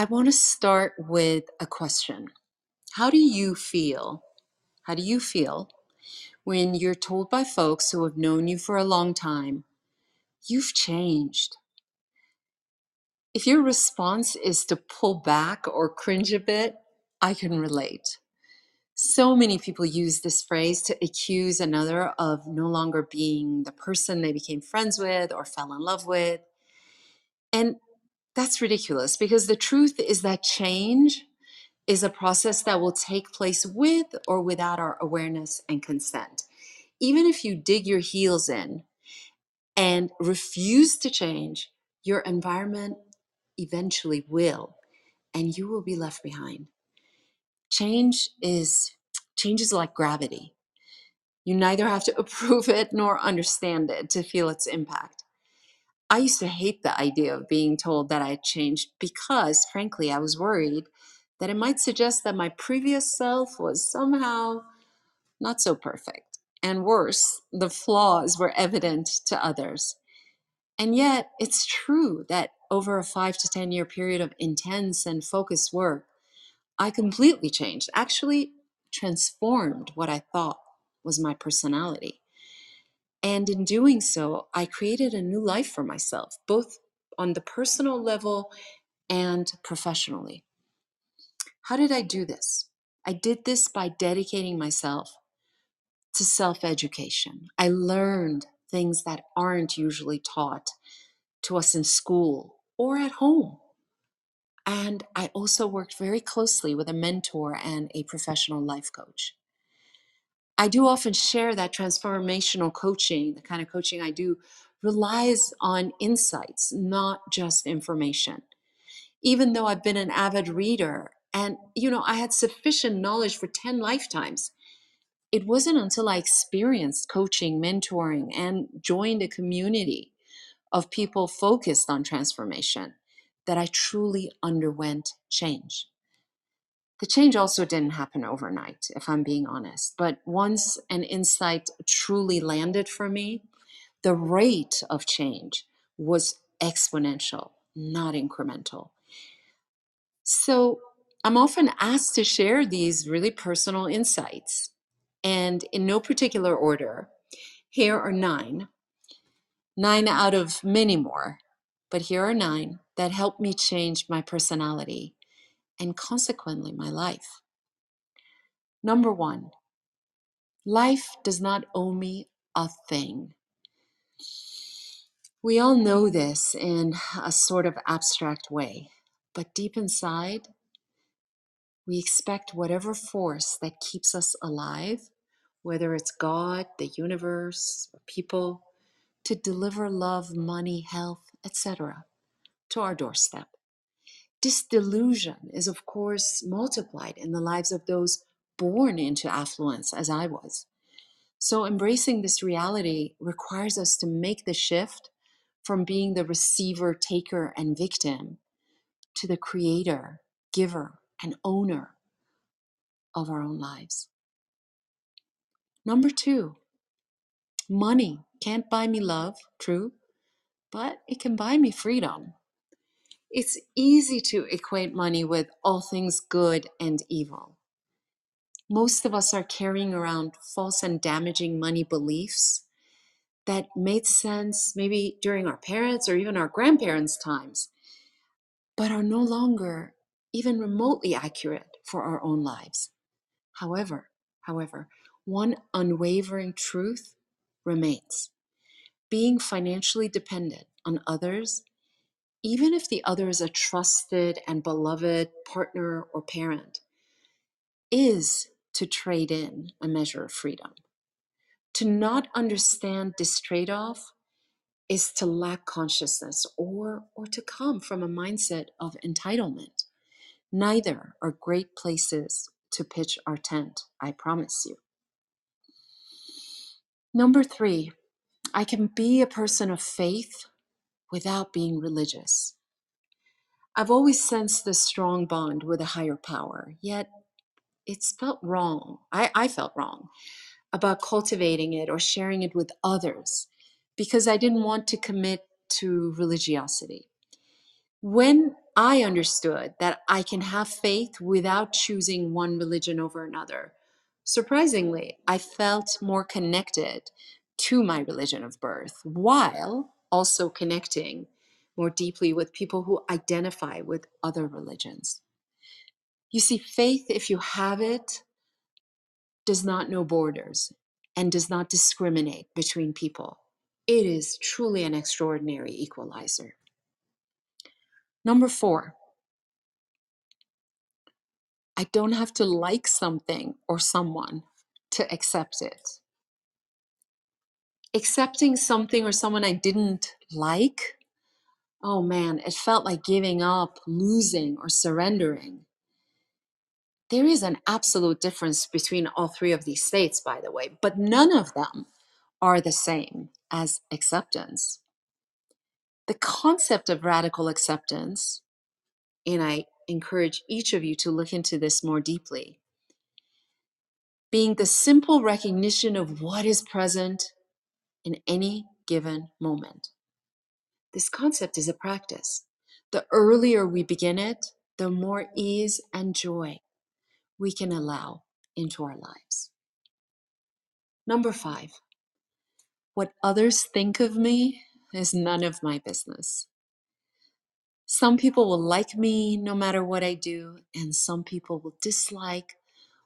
I want to start with a question. How do you feel? How do you feel when you're told by folks who have known you for a long time, you've changed? If your response is to pull back or cringe a bit, I can relate. So many people use this phrase to accuse another of no longer being the person they became friends with or fell in love with. And that's ridiculous because the truth is that change is a process that will take place with or without our awareness and consent. Even if you dig your heels in and refuse to change, your environment eventually will, and you will be left behind. Change is change is like gravity. You neither have to approve it nor understand it to feel its impact. I used to hate the idea of being told that I had changed because, frankly, I was worried that it might suggest that my previous self was somehow not so perfect. And worse, the flaws were evident to others. And yet, it's true that over a five to 10 year period of intense and focused work, I completely changed, actually transformed what I thought was my personality. And in doing so, I created a new life for myself, both on the personal level and professionally. How did I do this? I did this by dedicating myself to self education. I learned things that aren't usually taught to us in school or at home. And I also worked very closely with a mentor and a professional life coach. I do often share that transformational coaching, the kind of coaching I do, relies on insights, not just information. Even though I've been an avid reader and, you know, I had sufficient knowledge for 10 lifetimes, it wasn't until I experienced coaching, mentoring, and joined a community of people focused on transformation that I truly underwent change. The change also didn't happen overnight, if I'm being honest. But once an insight truly landed for me, the rate of change was exponential, not incremental. So I'm often asked to share these really personal insights. And in no particular order, here are nine, nine out of many more, but here are nine that helped me change my personality and consequently my life. Number one, life does not owe me a thing. We all know this in a sort of abstract way, but deep inside, we expect whatever force that keeps us alive, whether it's God, the universe, people, to deliver love, money, health, etc., to our doorstep. This delusion is, of course, multiplied in the lives of those born into affluence, as I was. So, embracing this reality requires us to make the shift from being the receiver, taker, and victim to the creator, giver, and owner of our own lives. Number two, money can't buy me love, true, but it can buy me freedom. It's easy to equate money with all things good and evil. Most of us are carrying around false and damaging money beliefs that made sense maybe during our parents or even our grandparents' times, but are no longer even remotely accurate for our own lives. However, however, one unwavering truth remains. Being financially dependent on others even if the other is a trusted and beloved partner or parent, is to trade in a measure of freedom. To not understand this trade off is to lack consciousness or, or to come from a mindset of entitlement. Neither are great places to pitch our tent, I promise you. Number three, I can be a person of faith without being religious. I've always sensed this strong bond with a higher power, yet it's felt wrong. I, I felt wrong about cultivating it or sharing it with others because I didn't want to commit to religiosity. When I understood that I can have faith without choosing one religion over another. Surprisingly, I felt more connected to my religion of birth while also connecting more deeply with people who identify with other religions. You see, faith, if you have it, does not know borders and does not discriminate between people. It is truly an extraordinary equalizer. Number four, I don't have to like something or someone to accept it. Accepting something or someone I didn't like, oh man, it felt like giving up, losing, or surrendering. There is an absolute difference between all three of these states, by the way, but none of them are the same as acceptance. The concept of radical acceptance, and I encourage each of you to look into this more deeply, being the simple recognition of what is present in any given moment. This concept is a practice. The earlier we begin it, the more ease and joy we can allow into our lives. Number five, what others think of me is none of my business. Some people will like me no matter what I do, and some people will dislike,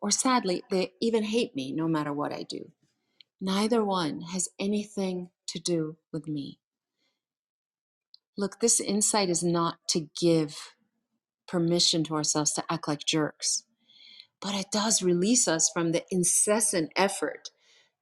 or sadly, they even hate me no matter what I do. Neither one has anything to do with me. Look, this insight is not to give permission to ourselves to act like jerks, but it does release us from the incessant effort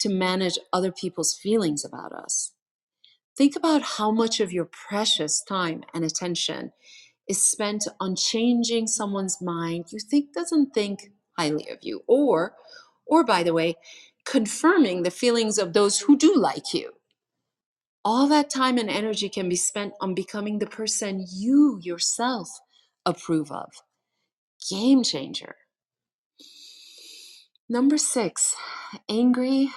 to manage other people's feelings about us. Think about how much of your precious time and attention is spent on changing someone's mind you think doesn't think highly of you or or by the way confirming the feelings of those who do like you. All that time and energy can be spent on becoming the person you yourself approve of. Game changer. Number 6 angry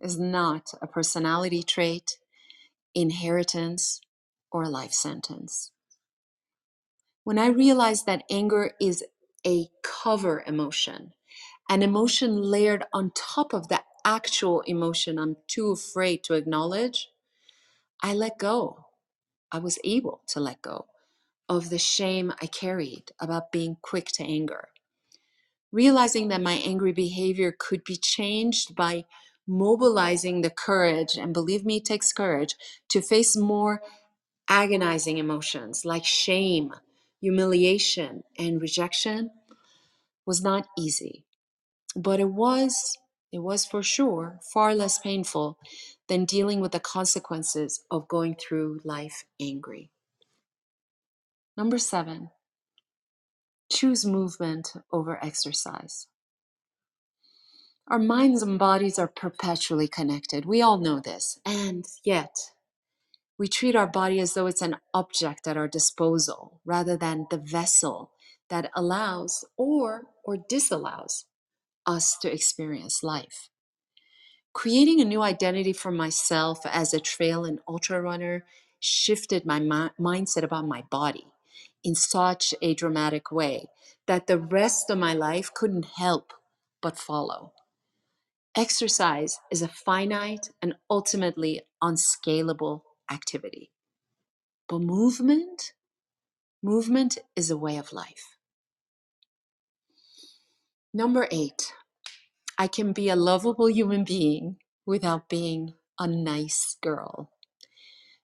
is not a personality trait inheritance or a life sentence. When I realized that anger is a cover emotion, an emotion layered on top of the actual emotion I'm too afraid to acknowledge, I let go. I was able to let go of the shame I carried about being quick to anger. Realizing that my angry behavior could be changed by mobilizing the courage, and believe me, it takes courage, to face more agonizing emotions like shame, humiliation, and rejection was not easy. But it was, it was for sure far less painful than dealing with the consequences of going through life angry. Number seven, choose movement over exercise. Our minds and bodies are perpetually connected. We all know this. And yet, we treat our body as though it's an object at our disposal rather than the vessel that allows or or disallows us to experience life. Creating a new identity for myself as a trail and ultra runner shifted my mi- mindset about my body in such a dramatic way that the rest of my life couldn't help but follow. Exercise is a finite and ultimately unscalable activity. But movement, movement is a way of life. Number eight, I can be a lovable human being without being a nice girl.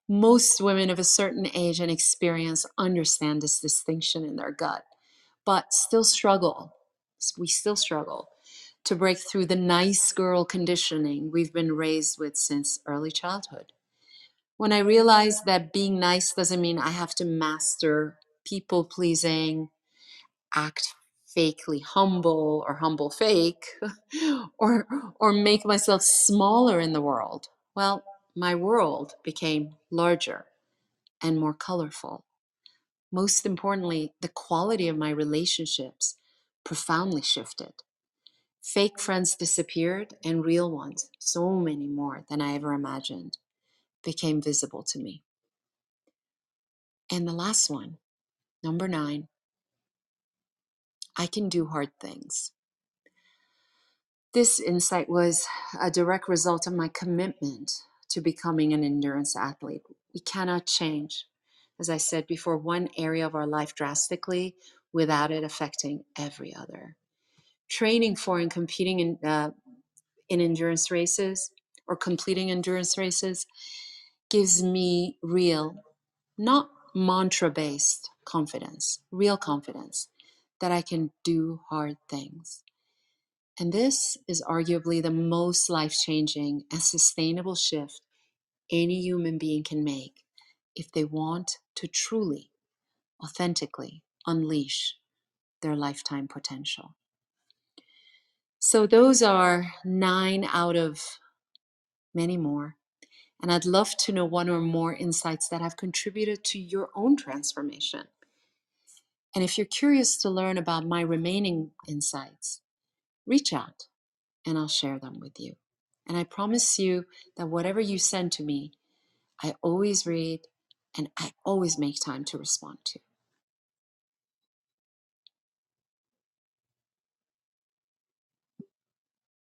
Most women of a certain age and experience understand this distinction in their gut, but still struggle. We still struggle to break through the nice girl conditioning we've been raised with since early childhood. When I realized that being nice doesn't mean I have to master people pleasing, act fakely humble or humble fake or or make myself smaller in the world. Well my world became larger and more colorful. Most importantly the quality of my relationships profoundly shifted. Fake friends disappeared and real ones so many more than i ever imagined became visible to me. And the last one Number nine, I can do hard things. This insight was a direct result of my commitment to becoming an endurance athlete. We cannot change, as I said before, one area of our life drastically without it affecting every other. Training for and competing in, uh, in endurance races or completing endurance races gives me real, not mantra based confidence, real confidence that I can do hard things. And this is arguably the most life changing and sustainable shift any human being can make if they want to truly, authentically unleash their lifetime potential. So, those are nine out of many more. And I'd love to know one or more insights that have contributed to your own transformation. And if you're curious to learn about my remaining insights, reach out and I'll share them with you. And I promise you that whatever you send to me, I always read and I always make time to respond to.